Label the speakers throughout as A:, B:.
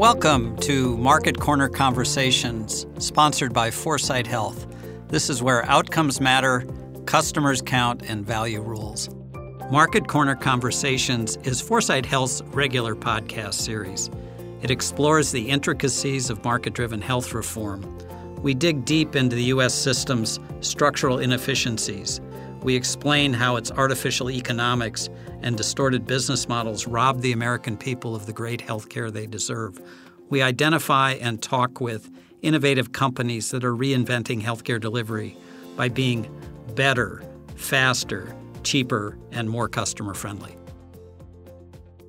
A: Welcome to Market Corner Conversations, sponsored by Foresight Health. This is where outcomes matter, customers count, and value rules. Market Corner Conversations is Foresight Health's regular podcast series. It explores the intricacies of market driven health reform. We dig deep into the U.S. system's structural inefficiencies. We explain how its artificial economics and distorted business models rob the American people of the great health care they deserve. We identify and talk with innovative companies that are reinventing healthcare delivery by being better, faster, cheaper, and more customer friendly.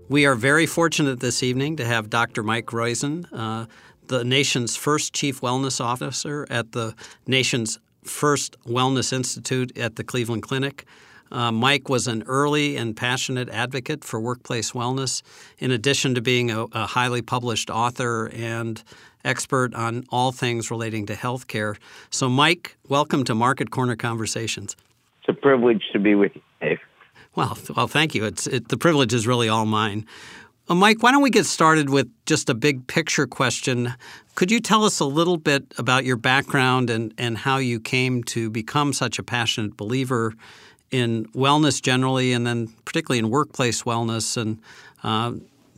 A: We are very fortunate this evening to have Dr. Mike Roizen, uh, the nation's first chief wellness officer at the nation's first wellness institute at the Cleveland Clinic. Uh, Mike was an early and passionate advocate for workplace wellness, in addition to being a, a highly published author and expert on all things relating to healthcare. So, Mike, welcome to Market Corner Conversations.
B: It's a privilege to be with you, Dave.
A: Well, well, thank you. It's it, the privilege is really all mine. Well, Mike, why don't we get started with just a big picture question? Could you tell us a little bit about your background and, and how you came to become such a passionate believer in wellness generally, and then particularly in workplace wellness, and uh,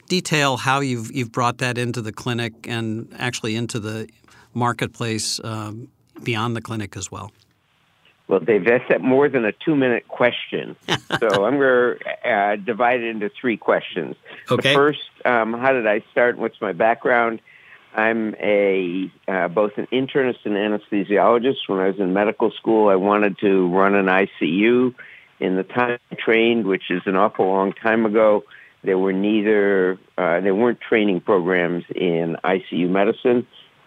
A: detail how you've you've brought that into the clinic and actually into the marketplace um, beyond the clinic as well.
B: Well, Dave, that's more than a two-minute question. so I'm going to uh, divide it into three questions.
A: Okay.
B: The first, um, how did I start? What's my background? I'm a uh, both an internist and anesthesiologist. When I was in medical school, I wanted to run an ICU. In the time I trained, which is an awful long time ago, there were neither uh, there weren't training programs in ICU medicine,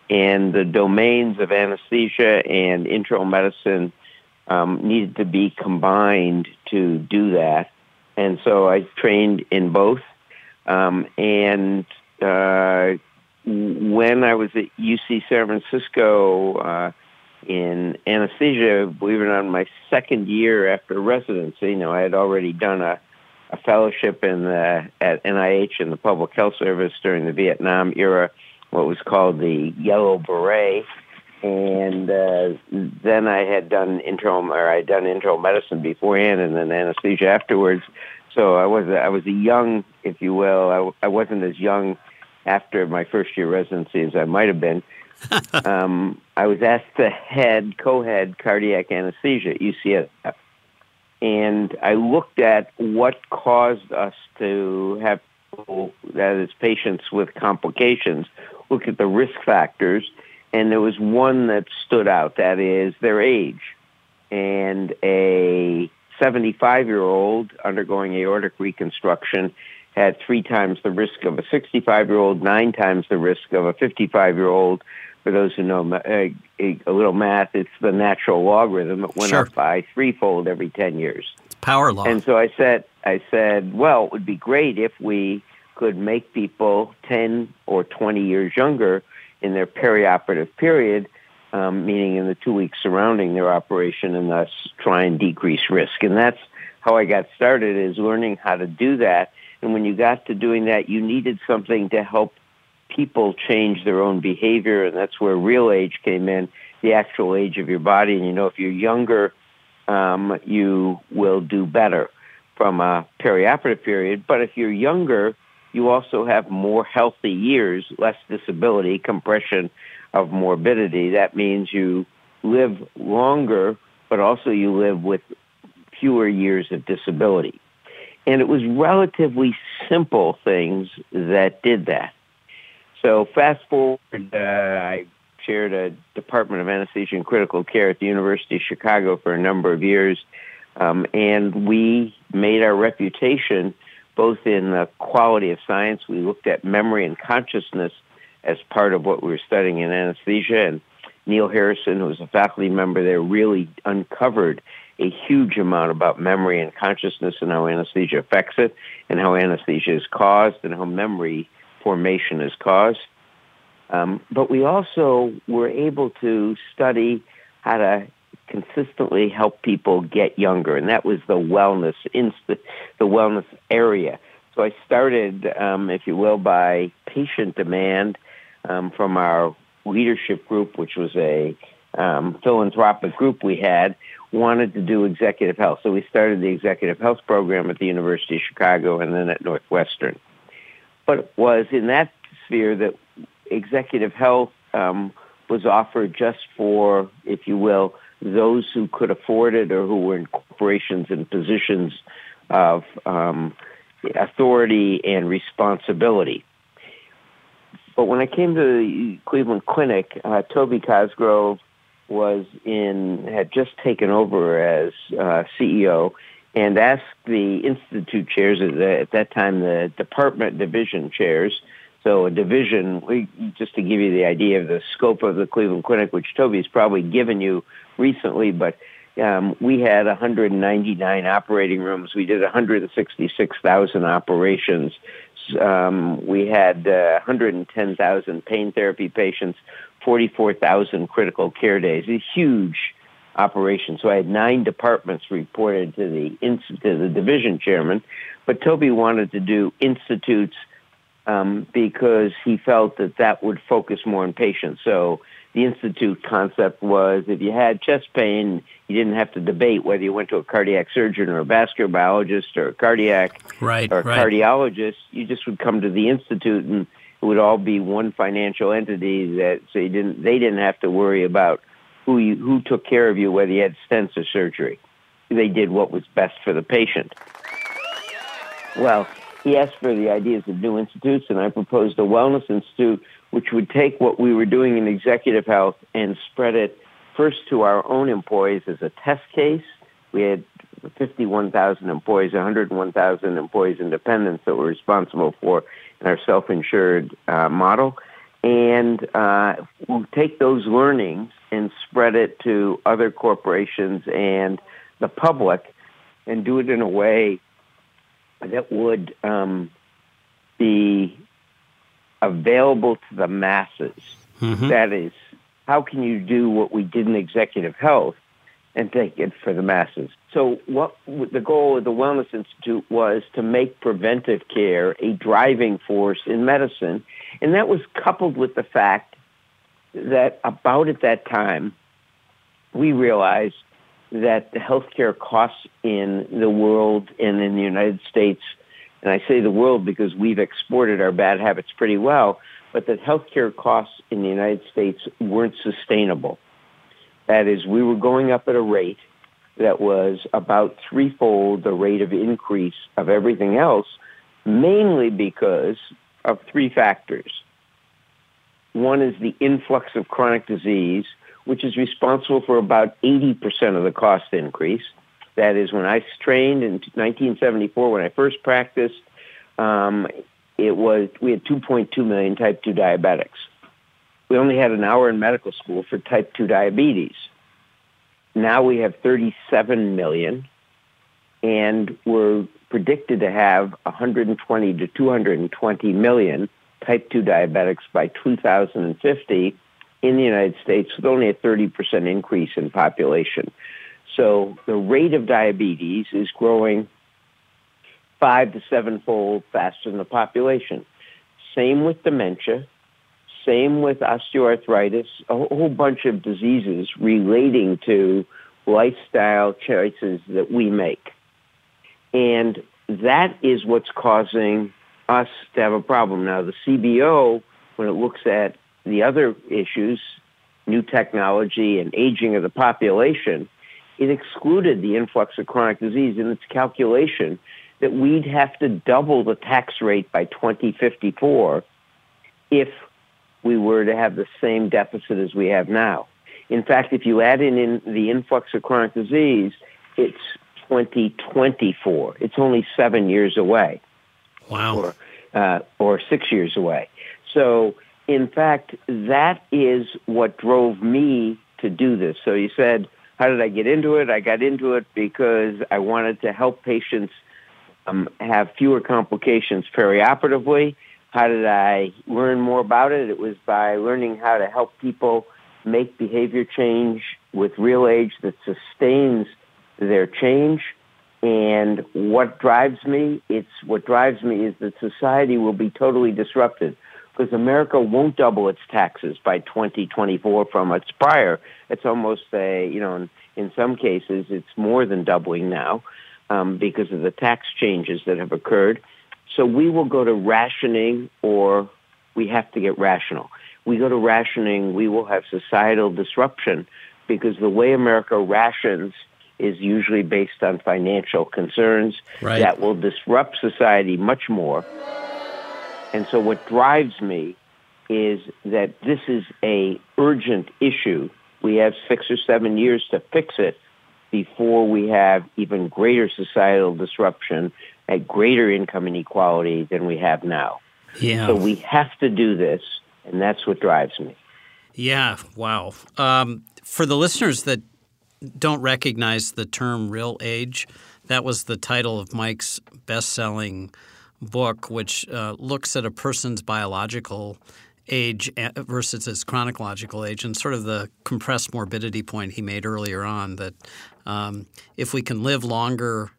B: and the domains of anesthesia and internal medicine um, needed to be combined to do that. And so I trained in both. Um, and uh, when I was at UC San Francisco uh, in anesthesia, believe it or not, my second year after residency, you know, I had already done a, a fellowship in the, at NIH in the public health service during the Vietnam era, what was called the Yellow Beret and uh, then I had done internal or I had done internal medicine beforehand, and then anesthesia afterwards. So I was I was a young, if you will, I, I wasn't as young after my first year residency as I might have been. um, I was asked to head co-head cardiac anesthesia at UCSF, and I looked at what caused us to have that is patients with complications. Look at the risk factors and there was one that stood out. That is their age, and a 75 year old undergoing aortic reconstruction had three times the risk of a 65 year old, nine times the risk of a 55 year old. For those who know uh, a little math, it's the natural logarithm. It went
A: sure.
B: up by threefold every 10 years.
A: It's power law.
B: And so I said, I said, well, it would be great if we could make people 10 or 20 years younger in their perioperative period, um, meaning in the two weeks surrounding their operation, and thus try and decrease risk. And that's how I got started is learning how to do that. And when you got to doing that, you needed something to help people change their own behavior, and that's where real age came in, the actual age of your body. And you know, if you're younger, um, you will do better from a perioperative period. But if you're younger, you also have more healthy years, less disability, compression of morbidity. That means you live longer, but also you live with fewer years of disability. And it was relatively simple things that did that. So fast forward, uh, I chaired a Department of Anesthesia and Critical Care at the University of Chicago for a number of years. Um, and we made our reputation both in the quality of science. We looked at memory and consciousness as part of what we were studying in anesthesia. And Neil Harrison, who was a faculty member there, really uncovered a huge amount about memory and consciousness and how anesthesia affects it and how anesthesia is caused and how memory formation is caused. Um, but we also were able to study how to consistently help people get younger, and that was the wellness inst- the wellness area. So I started, um, if you will, by patient demand um, from our leadership group, which was a um, philanthropic group we had, wanted to do executive health. So we started the executive health program at the University of Chicago and then at Northwestern. But it was in that sphere that executive health um, was offered just for, if you will, those who could afford it or who were in corporations and positions of um, authority and responsibility. But when I came to the Cleveland Clinic, uh, Toby Cosgrove was in had just taken over as uh, CEO and asked the institute chairs at, at that time the department division chairs. So a division, we, just to give you the idea of the scope of the Cleveland Clinic, which Toby's probably given you recently, but um, we had 199 operating rooms. We did 166,000 operations. Um, we had uh, 110,000 pain therapy patients, 44,000 critical care days. A huge operation. So I had nine departments reported to the to the division chairman, but Toby wanted to do institutes um, because he felt that that would focus more on patients. So the institute concept was if you had chest pain, you didn't have to debate whether you went to a cardiac surgeon or a vascular biologist or a cardiac
A: right,
B: or a
A: right.
B: cardiologist. You just would come to the institute and it would all be one financial entity that so you didn't they didn't have to worry about who you, who took care of you whether you had stents or surgery. They did what was best for the patient. Well, he asked for the ideas of new institutes, and I proposed a wellness institute which would take what we were doing in executive health and spread it first to our own employees as a test case. We had 51,000 employees, 101,000 employees independents that were responsible for in our self-insured uh, model. And uh, we'll take those learnings and spread it to other corporations and the public and do it in a way that would um, be available to the masses. Mm-hmm. That is, how can you do what we did in executive health and take it for the masses? So what the goal of the Wellness Institute was to make preventive care a driving force in medicine. And that was coupled with the fact that about at that time, we realized that the healthcare costs in the world and in the United States, and I say the world because we've exported our bad habits pretty well, but that healthcare costs in the United States weren't sustainable. That is, we were going up at a rate that was about threefold the rate of increase of everything else, mainly because of three factors. One is the influx of chronic disease, which is responsible for about 80% of the cost increase. That is, when I trained in 1974, when I first practiced, um, it was we had 2.2 million type 2 diabetics. We only had an hour in medical school for type 2 diabetes. Now we have 37 million, and we're predicted to have 120 to 220 million type 2 diabetics by 2050 in the United States with only a 30% increase in population. So the rate of diabetes is growing five to sevenfold faster than the population. Same with dementia, same with osteoarthritis, a whole bunch of diseases relating to lifestyle choices that we make. And that is what's causing us to have a problem. Now, the CBO, when it looks at the other issues, new technology and aging of the population, it excluded the influx of chronic disease in its calculation that we'd have to double the tax rate by 2054 if we were to have the same deficit as we have now. In fact, if you add in, in the influx of chronic disease, it's 2024. It's only seven years away.
A: Wow.
B: Or, uh, or six years away. So, in fact, that is what drove me to do this. So you said, how did I get into it? I got into it because I wanted to help patients um, have fewer complications perioperatively. How did I learn more about it? It was by learning how to help people make behavior change with real age that sustains their change And what drives me, it's what drives me is that society will be totally disrupted because America won't double its taxes by 2024 from its prior. It's almost a, you know, in, in some cases, it's more than doubling now um, because of the tax changes that have occurred. So we will go to rationing or we have to get rational. We go to rationing, we will have societal disruption because the way America rations is usually based on financial concerns
A: right.
B: that will disrupt society much more. And so what drives me is that this is a urgent issue. We have six or seven years to fix it before we have even greater societal disruption at greater income inequality than we have now.
A: Yeah.
B: So we have to do this, and that's what drives me.
A: Yeah, wow. Um, for the listeners that don't recognize the term real age, that was the title of Mike's best selling book, which uh, looks at a person's biological age versus his chronological age, and sort of the compressed morbidity point he made earlier on that um, if we can live longer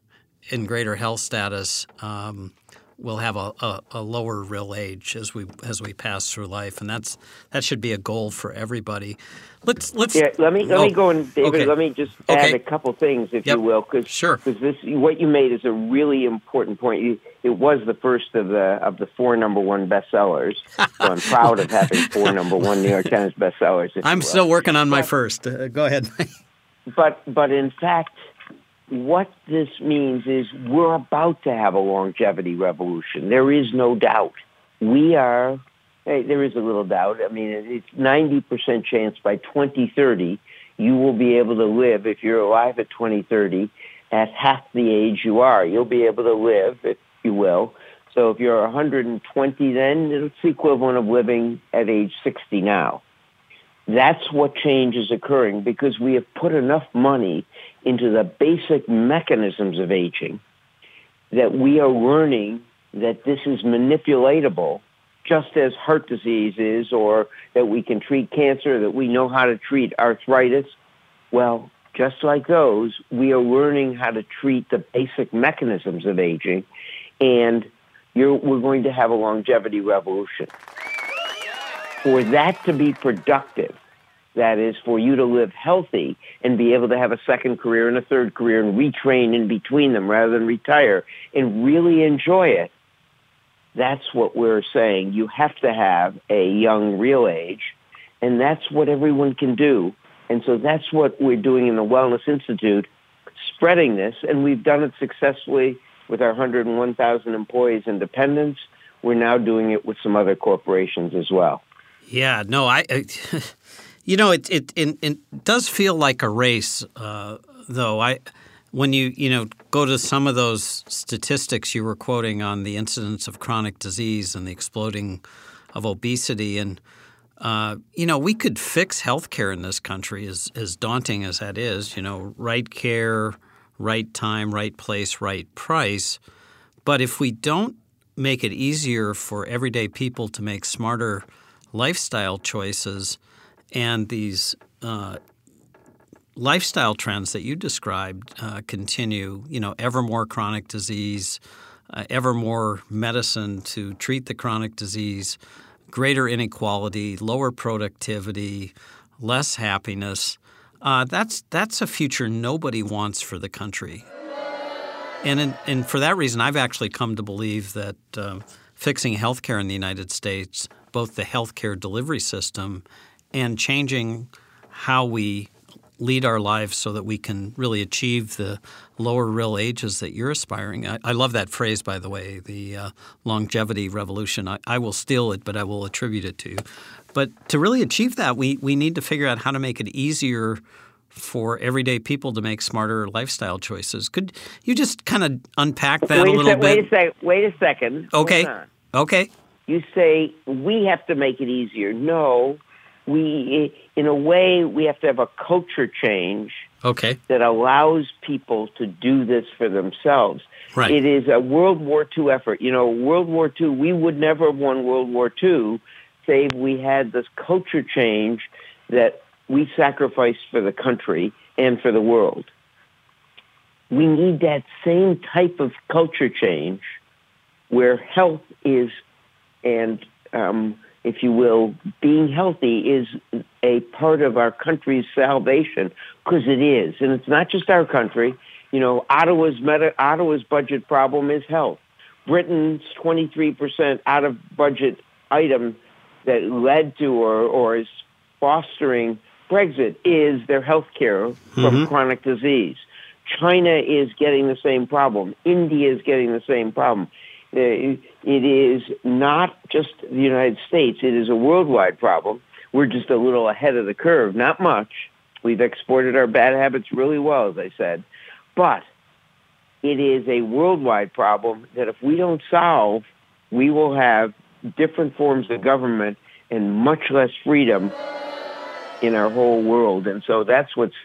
A: in greater health status, um, we'll have a, a, a, lower real age as we as we pass through life, and that's that should be a goal for everybody. Let's let's
B: yeah. Let me let
A: oh,
B: me go and David.
A: Okay.
B: Let me just
A: okay.
B: add a couple things, if
A: yep.
B: you will, because
A: sure.
B: Because this what you made is a really important point. You, it was the first of the of the four number one bestsellers. so I'm proud of having four number one New York Times bestsellers.
A: I'm still working on my first. Uh, go ahead.
B: but but in fact, what this means is we're about to have a longevity revolution. There is no doubt. We are, hey, there is a little doubt. I mean, it's 90% chance by 2030 you will be able to live, if you're alive at 2030, at half the age you are. You'll be able to live, if you will. So if you're 120 then, it's the equivalent of living at age 60 now. That's what change is occurring because we have put enough money into the basic mechanisms of aging that we are learning that this is manipulatable just as heart disease is or that we can treat cancer, that we know how to treat arthritis. Well, just like those, we are learning how to treat the basic mechanisms of aging and we're going to have a longevity revolution. For that to be productive, that is for you to live healthy and be able to have a second career and a third career and retrain in between them rather than retire and really enjoy it. That's what we're saying. You have to have a young real age and that's what everyone can do. And so that's what we're doing in the Wellness Institute, spreading this. And we've done it successfully with our 101,000 employees and dependents. We're now doing it with some other corporations as well.
A: Yeah, no, I, I You know, it it, it, it does feel like a race, uh, though. I when you you know go to some of those statistics you were quoting on the incidence of chronic disease and the exploding of obesity, and uh, you know we could fix healthcare in this country, as as daunting as that is. You know, right care, right time, right place, right price. But if we don't make it easier for everyday people to make smarter lifestyle choices and these uh, lifestyle trends that you described uh, continue. You know, ever more chronic disease, uh, ever more medicine to treat the chronic disease, greater inequality, lower productivity, less happiness. Uh, that's that's a future nobody wants for the country. And in, and for that reason, I've actually come to believe that uh, fixing healthcare in the United States, both the healthcare delivery system and changing how we lead our lives so that we can really achieve the lower real ages that you're aspiring. I, I love that phrase, by the way, the uh, longevity revolution. I, I, will steal it, but I will attribute it to you. But to really achieve that, we, we need to figure out how to make it easier for everyday people to make smarter lifestyle choices. Could you just kind of unpack that
B: wait
A: a little
B: a
A: bit?
B: Wait a second. Wait a second.
A: Okay. Okay.
B: You say we have to make it easier. No, we, in a way, we have to have a culture change.
A: Okay.
B: That allows people to do this for themselves.
A: Right.
B: It is a World War II effort. You know, World War II, we would never have won World War II save we had this culture change that we sacrificed for the country and for the world. we need that same type of culture change where health is, and um, if you will, being healthy is a part of our country's salvation because it is, and it's not just our country. You know, Ottawa's meta, Ottawa's budget problem is health. Britain's 23% out of budget item that led to or, or is fostering Brexit is their health care from mm-hmm. chronic disease. China is getting the same problem. India is getting the same problem. Uh, it is not just the United States. It is a worldwide problem. We're just a little ahead of the curve. Not much. We've exported our bad habits really well, as I said. But it is a worldwide problem that if we don't solve, we will have different forms of government and much less freedom in our whole world. And so that's what's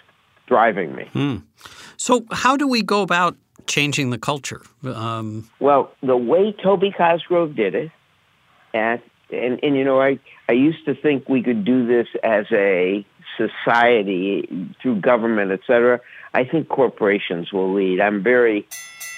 B: driving me.
A: Hmm. So, how do we go about changing the culture? Um,
B: well, the way Toby Cosgrove did it, and, and, and you know, I, I used to think we could do this as a society through government, et cetera. I think corporations will lead. I'm very,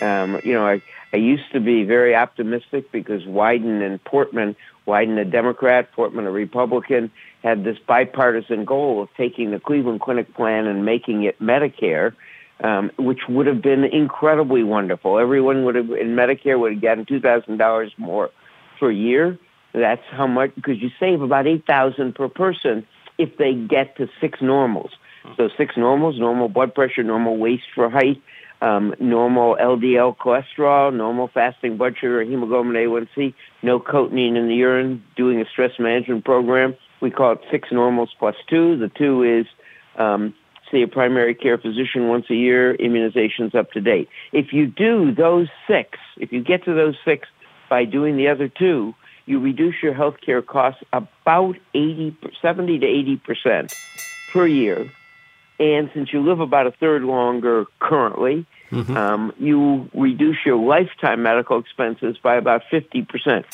B: um, you know, I, I used to be very optimistic because Wyden and Portman, Wyden a Democrat, Portman a Republican, had this bipartisan goal of taking the Cleveland Clinic plan and making it Medicare, um, which would have been incredibly wonderful. Everyone would have in Medicare would have gotten two thousand dollars more per year. That's how much because you save about eight thousand per person if they get to six normals. So six normals: normal blood pressure, normal waist for height, um, normal LDL cholesterol, normal fasting blood sugar, hemoglobin A1C, no cotinine in the urine, doing a stress management program. We call it six normals plus two. The two is um, see a primary care physician once a year, immunizations up to date. If you do those six, if you get to those six by doing the other two, you reduce your health care costs about 80, 70 to 80 percent per year and since you live about a third longer currently, mm-hmm. um, you reduce your lifetime medical expenses by about 50%.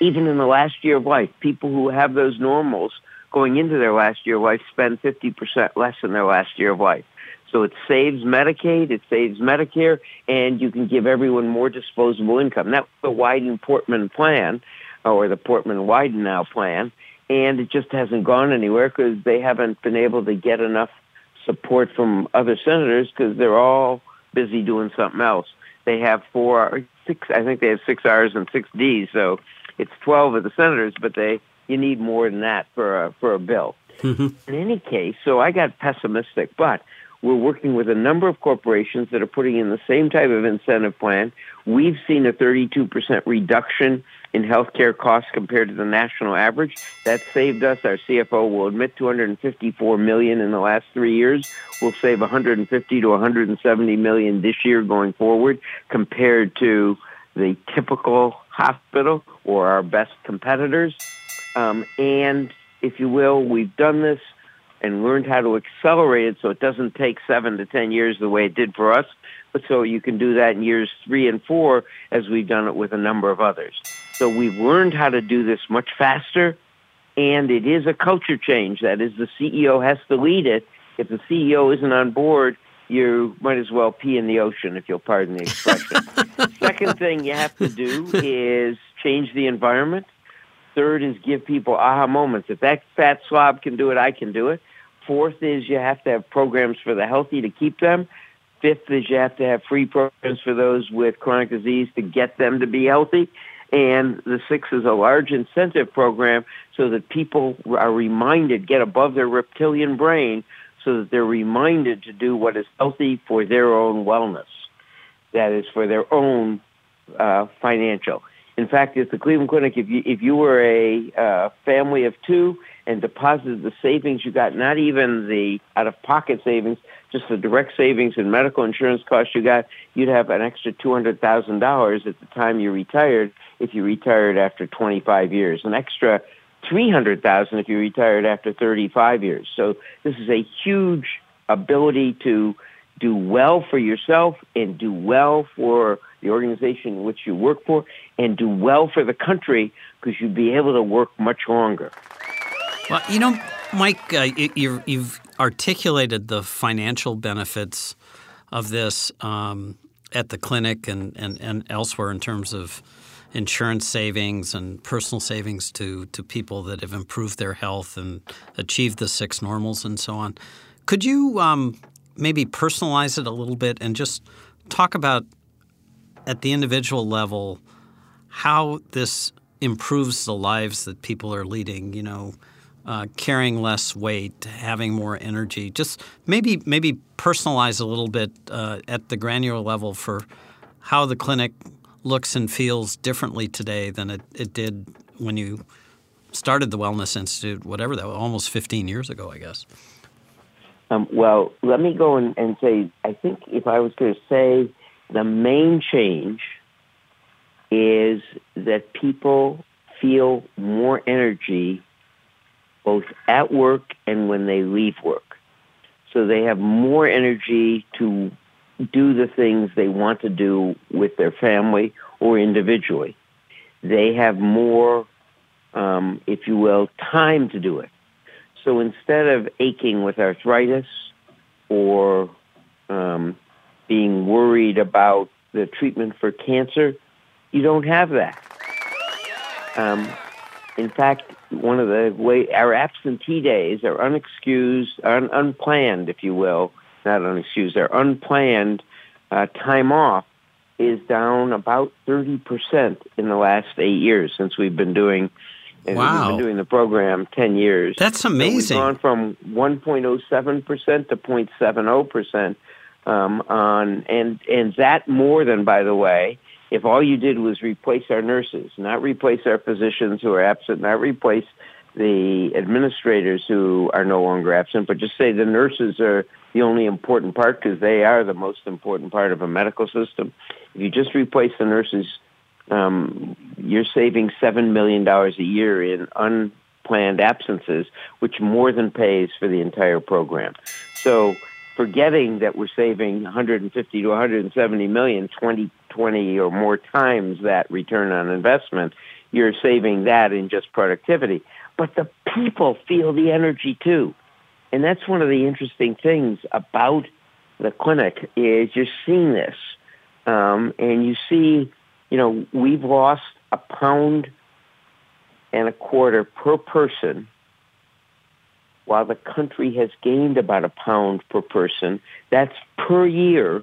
B: Even in the last year of life, people who have those normals going into their last year of life spend 50% less in their last year of life. So it saves Medicaid, it saves Medicare, and you can give everyone more disposable income. That's the Wyden Portman plan, or the Portman Wyden now plan and it just hasn't gone anywhere because they haven't been able to get enough support from other senators because they're all busy doing something else. They have four, six, I think they have six R's and six D's, so it's 12 of the senators, but they, you need more than that for a, for a bill. Mm-hmm. In any case, so I got pessimistic, but we're working with a number of corporations that are putting in the same type of incentive plan. We've seen a 32% reduction in healthcare costs compared to the national average. That saved us. Our CFO will admit 254 million in the last three years. We'll save 150 to 170 million this year going forward compared to the typical hospital or our best competitors. Um, and if you will, we've done this and learned how to accelerate it so it doesn't take seven to ten years the way it did for us, but so you can do that in years three and four as we've done it with a number of others. So we've learned how to do this much faster, and it is a culture change. That is, the CEO has to lead it. If the CEO isn't on board, you might as well pee in the ocean, if you'll pardon the expression. Second thing you have to do is change the environment. Third is give people aha moments. If that fat slob can do it, I can do it. Fourth is you have to have programs for the healthy to keep them. Fifth is you have to have free programs for those with chronic disease to get them to be healthy. And the six is a large incentive program so that people are reminded, get above their reptilian brain so that they're reminded to do what is healthy for their own wellness. That is for their own uh, financial. In fact, at the Cleveland Clinic, if you if you were a uh, family of two and deposited the savings you got, not even the out-of-pocket savings, just the direct savings and medical insurance costs you got, you'd have an extra two hundred thousand dollars at the time you retired. If you retired after twenty-five years, an extra three hundred thousand if you retired after thirty-five years. So this is a huge ability to do well for yourself and do well for the organization in which you work for, and do well for the country because you'd be able to work much longer.
A: Well, you know, Mike, uh, you, have articulated the financial benefits of this um, at the clinic and, and, and elsewhere in terms of insurance savings and personal savings to, to people that have improved their health and achieved the six normals and so on. Could you um, maybe personalize it a little bit and just talk about at the individual level how this improves the lives that people are leading? You know, uh, carrying less weight, having more energy. Just maybe maybe personalize a little bit uh, at the granular level for how the clinic looks and feels differently today than it, it did when you started the Wellness Institute, whatever that was, almost 15 years ago, I guess.
B: Um, well, let me go and, and say, I think if I was going to say the main change is that people feel more energy both at work and when they leave work. So they have more energy to do the things they want to do with their family or individually. They have more, um, if you will, time to do it. So instead of aching with arthritis or um, being worried about the treatment for cancer, you don't have that. Um, in fact, one of the way our absentee days are unexcused, un, unplanned, if you will, not unexcused, they're unplanned uh, time off is down about 30% in the last eight years since we've been doing
A: wow.
B: we've been doing the program 10 years.
A: That's amazing.
B: So we've gone from 1.07% to 0.70% um, on, and, and that more than, by the way, if all you did was replace our nurses, not replace our physicians who are absent, not replace the administrators who are no longer absent, but just say the nurses are the only important part because they are the most important part of a medical system. If you just replace the nurses, um, you're saving $7 million a year in unplanned absences, which more than pays for the entire program. So forgetting that we're saving 150 to 170 million, 20, 20 or more times that return on investment, you're saving that in just productivity. But the people feel the energy too. And that's one of the interesting things about the clinic is you're seeing this. Um, and you see, you know, we've lost a pound and a quarter per person while the country has gained about a pound per person. That's per year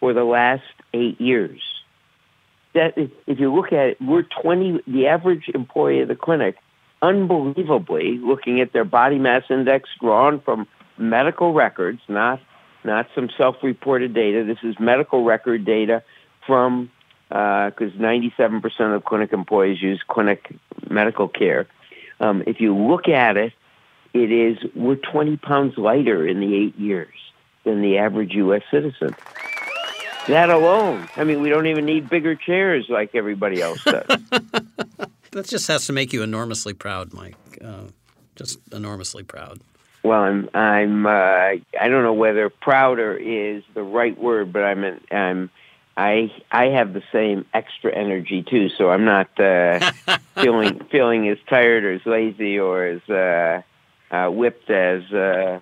B: for the last eight years. That if you look at it, we're 20, the average employee of the clinic, unbelievably, looking at their body mass index drawn from medical records, not, not some self-reported data. This is medical record data from, because uh, 97% of clinic employees use clinic medical care. Um, if you look at it, it is we're 20 pounds lighter in the eight years than the average U.S. citizen. That alone, I mean, we don't even need bigger chairs like everybody else does.
A: that just has to make you enormously proud, Mike. Uh, just enormously proud.
B: Well, I'm I'm uh, I don't know whether prouder is the right word, but I'm an, I'm I I have the same extra energy too, so I'm not uh, feeling feeling as tired or as lazy or as uh, uh, whipped as uh,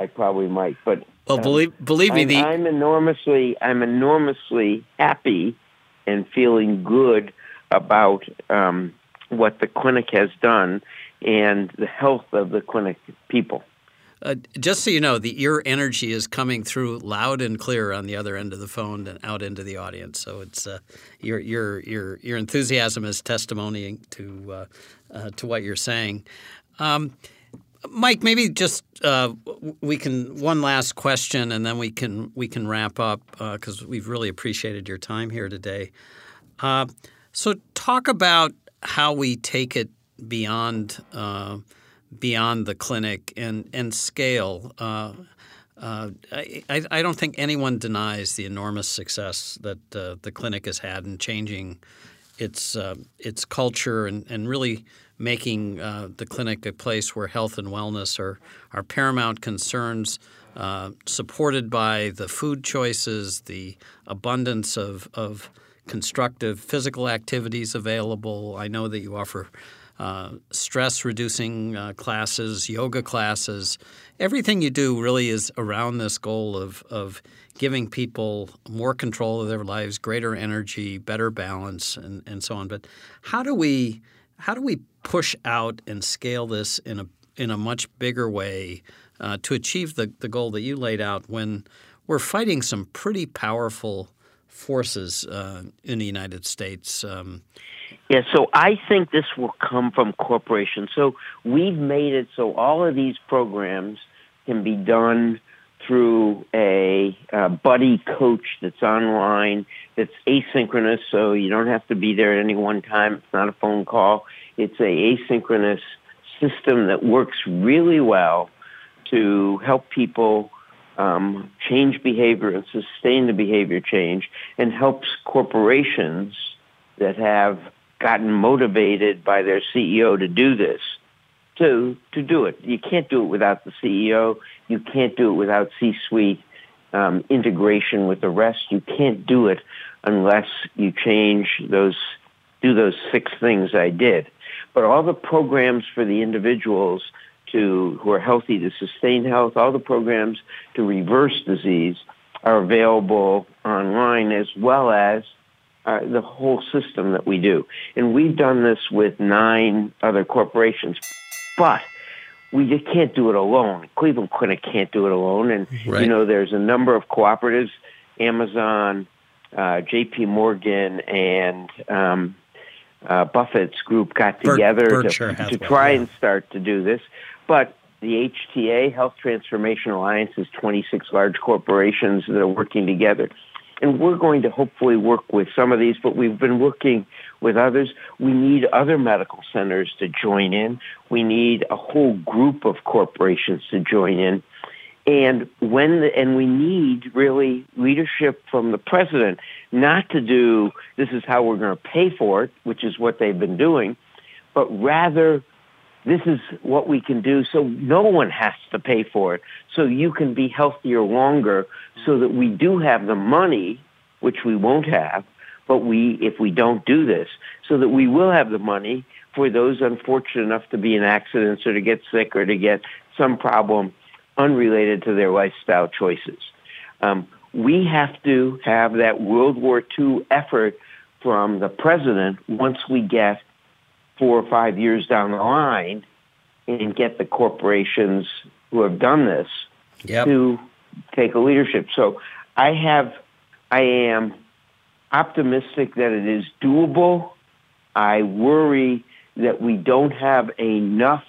B: I probably might. But
A: well, believe believe me,
B: I'm,
A: the
B: I'm enormously I'm enormously happy and feeling good about um, what the clinic has done and the health of the clinic people.
A: Uh, just so you know, the ear energy is coming through loud and clear on the other end of the phone and out into the audience. So it's uh, your your your your enthusiasm is testimony to uh, uh to what you're saying. Um, Mike, maybe just uh, we can one last question, and then we can we can wrap up because uh, we've really appreciated your time here today. Uh, so, talk about how we take it beyond uh, beyond the clinic and and scale. Uh, uh, I, I, don't think anyone denies the enormous success that the clinic has had in changing its its culture and, and really making uh, the clinic a place where health and wellness are, are paramount concerns, uh, supported by the food choices, the abundance of, of constructive physical activities available. I know that you offer uh, stress reducing uh, classes, yoga classes. Everything you do really is around this goal of, of giving people more control of their lives, greater energy, better balance, and, and so on. But how do we how do we push out and scale this in a in a much bigger way uh, to achieve the, the goal that you laid out when we're fighting some pretty powerful forces uh, in the United States? Um,
B: yeah, so I think this will come from corporations. So we've made it so all of these programs can be done through a, a buddy coach that's online, that's asynchronous, so you don't have to be there at any one time. It's not a phone call. It's a asynchronous system that works really well to help people um, change behavior and sustain the behavior change and helps corporations that have gotten motivated by their CEO to do this to to do it. You can't do it without the CEO. You can't do it without C-suite um, integration with the rest. You can't do it unless you change those, do those six things I did. But all the programs for the individuals to who are healthy to sustain health, all the programs to reverse disease are available online as well as uh, the whole system that we do. And we've done this with nine other corporations. But we just can't do it alone. Cleveland Clinic can't do it alone. And, right. you know, there's a number of cooperatives, Amazon, uh, J.P. Morgan, and um, uh, Buffett's group got together to, to try yeah. and start to do this. But the HTA, Health Transformation Alliance, is 26 large corporations that are working together and we're going to hopefully work with some of these, but we've been working with others. We need other medical centers to join in. We need a whole group of corporations to join in. And when the, and we need really leadership from the president, not to do this is how we're going to pay for it, which is what they've been doing, but rather this is what we can do so no one has to pay for it. So you can be healthier longer so that we do have the money, which we won't have, but we, if we don't do this, so that we will have the money for those unfortunate enough to be in accidents or to get sick or to get some problem unrelated to their lifestyle choices. Um, we have to have that World War II effort from the president once we get four or five years down the line and get the corporations who have done this yep. to take a leadership. So I have, I am optimistic that it is doable. I worry that we don't have enough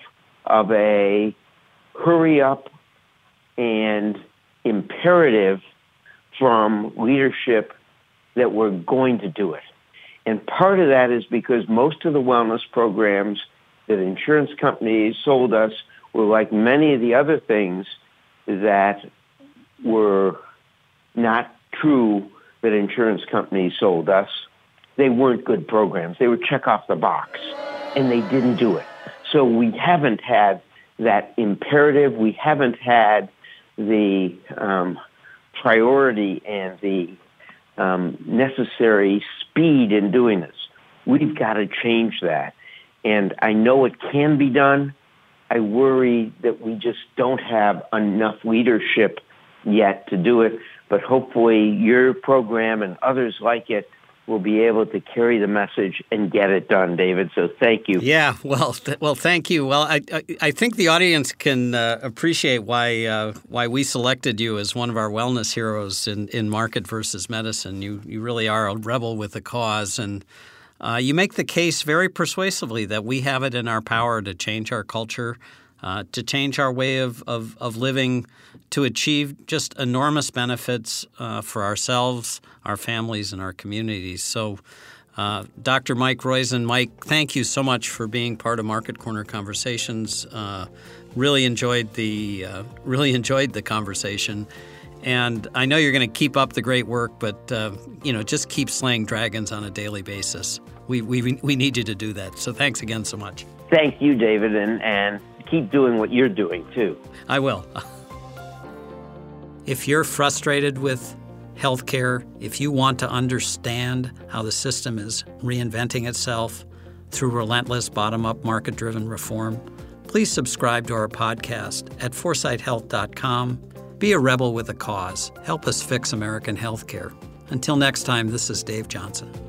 B: of a hurry up and imperative from leadership that we're going to do it. And part of that is because most of the wellness programs that insurance companies sold us were like many of the other things that were not true that insurance companies sold us. They weren't good programs. They were check off the box, and they didn't do it. So we haven't had that imperative. We haven't had the um, priority and the um, necessary speed in doing this. We've got to change that. And I know it can be done. I worry that we just don't have enough leadership yet to do it. But hopefully your program and others like it will be able to carry the message and get it done, David. So thank you.
A: Yeah, well, th- well, thank you. Well, I, I, I think the audience can uh, appreciate why uh, why we selected you as one of our wellness heroes in, in market versus medicine. You you really are a rebel with a cause, and uh, you make the case very persuasively that we have it in our power to change our culture. Uh, to change our way of, of, of living to achieve just enormous benefits uh, for ourselves, our families, and our communities. So, uh, Dr. Mike Roizen, Mike, thank you so much for being part of Market Corner Conversations. Uh, really enjoyed the uh, really enjoyed the conversation, and I know you're going to keep up the great work. But uh, you know, just keep slaying dragons on a daily basis. We, we we need you to do that. So thanks again so much.
B: Thank you, David, and and keep doing what you're doing too.
A: I will. If you're frustrated with healthcare, if you want to understand how the system is reinventing itself, through relentless bottom up market driven reform? Please subscribe to our podcast at foresighthealth.com. Be a rebel with a cause. Help us fix American healthcare. Until next time, this is Dave Johnson.